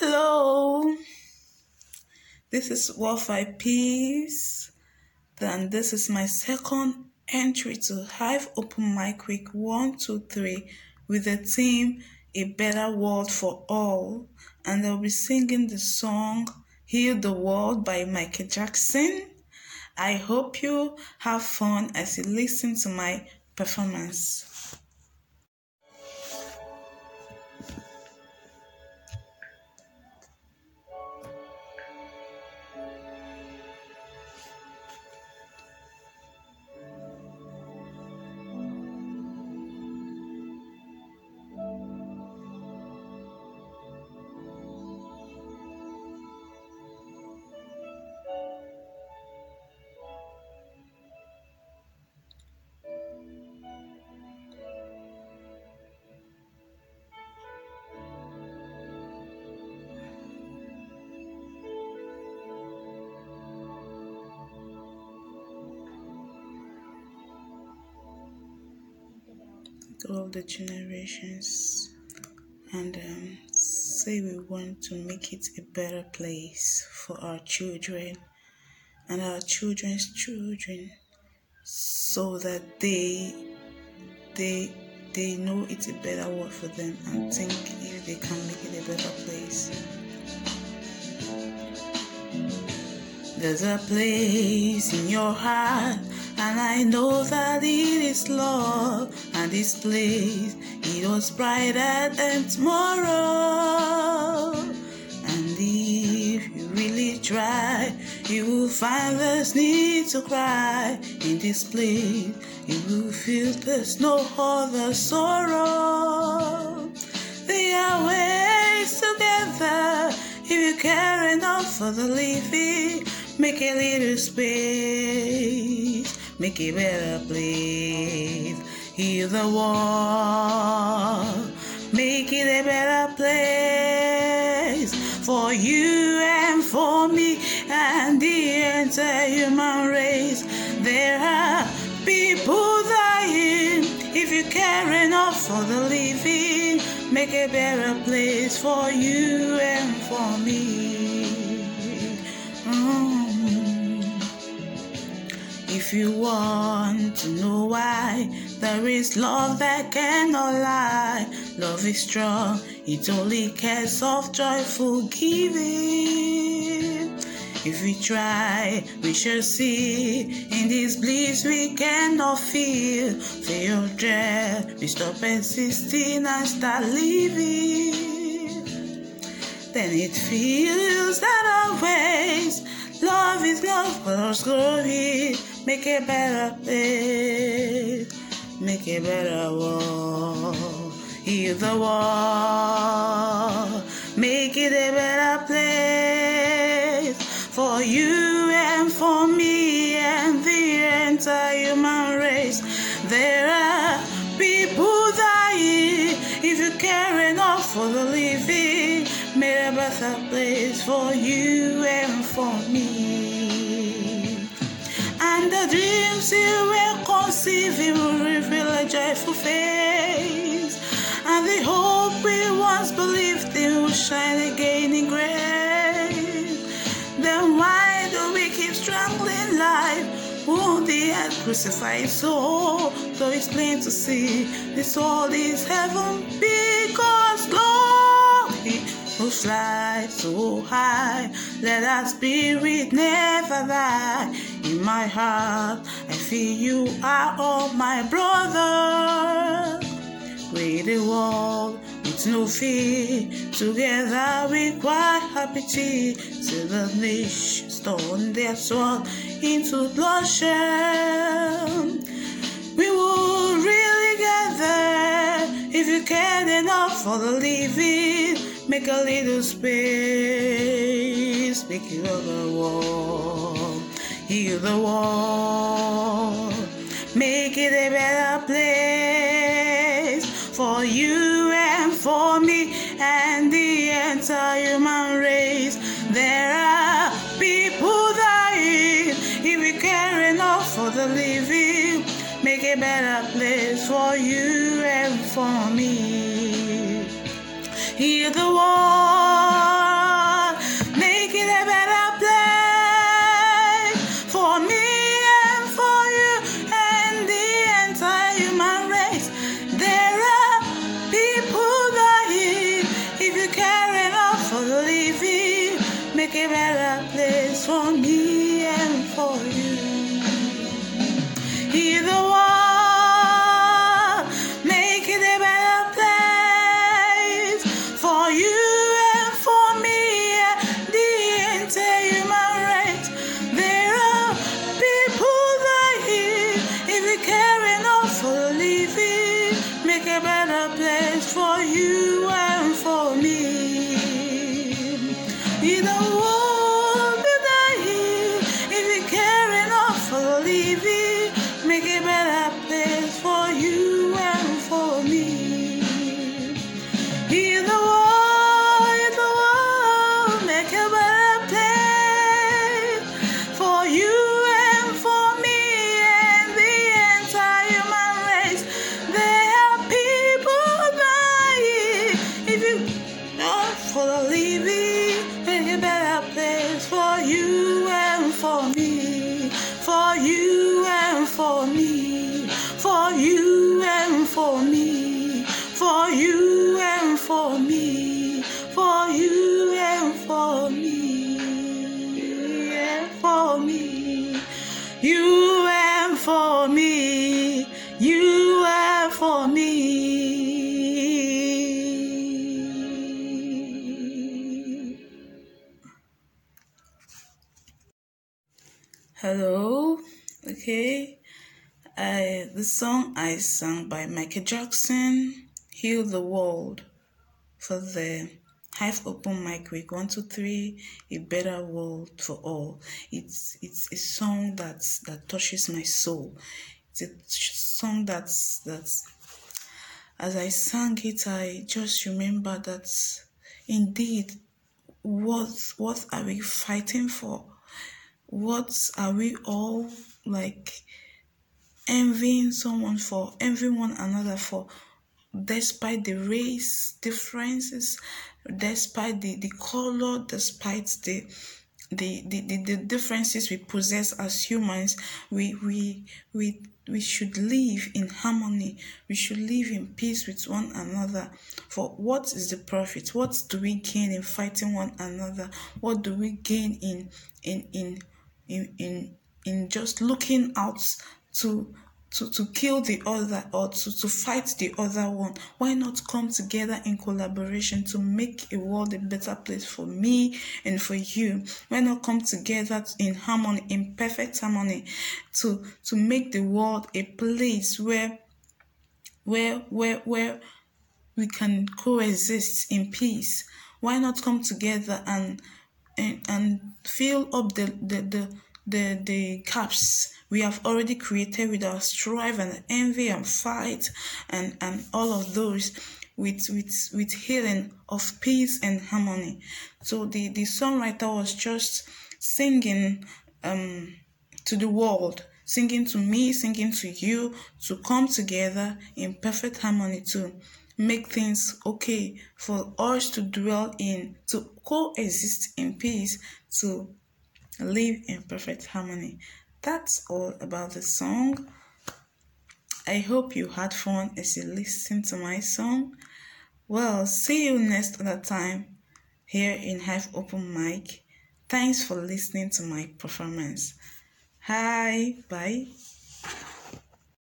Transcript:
Hello, this is Wofai Peace. Then this is my second entry to Hive Open Mic Week 123 with the theme A Better World for All. And I'll be singing the song Heal the World by Michael Jackson. I hope you have fun as you listen to my performance. All the generations and um, say we want to make it a better place for our children and our children's children so that they they they know it's a better world for them and think if they can make it a better place. There's a place in your heart and I know that it is love, this place it was brighter than tomorrow. And if you really try, you will find there's need to cry in this place. You will feel there's no other sorrow. They are ways together if you care enough for the living. Make a little space make a better place. Heal the world, make it a better place for you and for me and the entire human race. There are people dying. If you care enough for the living, make a better place for you and for me. If you want to know why, there is love that cannot lie. Love is strong, it only cares of joyful giving. If we try, we shall see. In this bliss we cannot feel. Feel dread, we stop existing and start living. Then it feels that always love is love for us glory. Make a better place, make a better world. Heal the world, make it a better place for you and for me and the entire human race. There are people dying if you care enough for the living. Make a better place for you and for me you will conceive will reveal a joyful face and the hope we once believed in will shine again in grace then why do we keep strangling life wounded and crucified soul though it's plain to see this all is heaven because glory will fly so high. Let our spirit never die. In my heart, I feel you are all my brother. We the world with no fear. Together we cry happy tea. The nations turn their sword into bloodshed. We will really get there if you cared enough for the living. Make a little space, make it the wall, heal the wall, make it a better place for you and for me and the entire human race. There are people dying if we care enough for the living. Make it a better place for you and for me. Hear the war you my you and for me, for you and for me, for you and for me, for you and for me, for you and for me, for me, you okay. I uh, the song I sang by Michael Jackson, Heal the World, for the Hive Open Mic Week One, Two, Three, A Better World for All. It's it's a song that's that touches my soul. It's a song that's that's as I sang it, I just remember that indeed what what are we fighting for? What are we all like envying someone for, envying one another for, despite the race differences, despite the, the color, despite the the, the, the, the differences we possess as humans, we we we we should live in harmony. We should live in peace with one another. For what is the profit? What do we gain in fighting one another? What do we gain in in in in in, in just looking out to to, to kill the other or to, to fight the other one. Why not come together in collaboration to make a world a better place for me and for you? Why not come together in harmony, in perfect harmony, to to make the world a place where where where where we can coexist in peace? Why not come together and and, and fill up the the, the the the gaps we have already created with our strive and envy and fight and and all of those with with with healing of peace and harmony. So the the songwriter was just singing um to the world singing to me singing to you to come together in perfect harmony to make things okay for us to dwell in to coexist in peace to live in perfect harmony. That's all about the song. I hope you had fun as you listened to my song. Well, see you next other time here in Hive Open Mic. Thanks for listening to my performance. Hi, bye.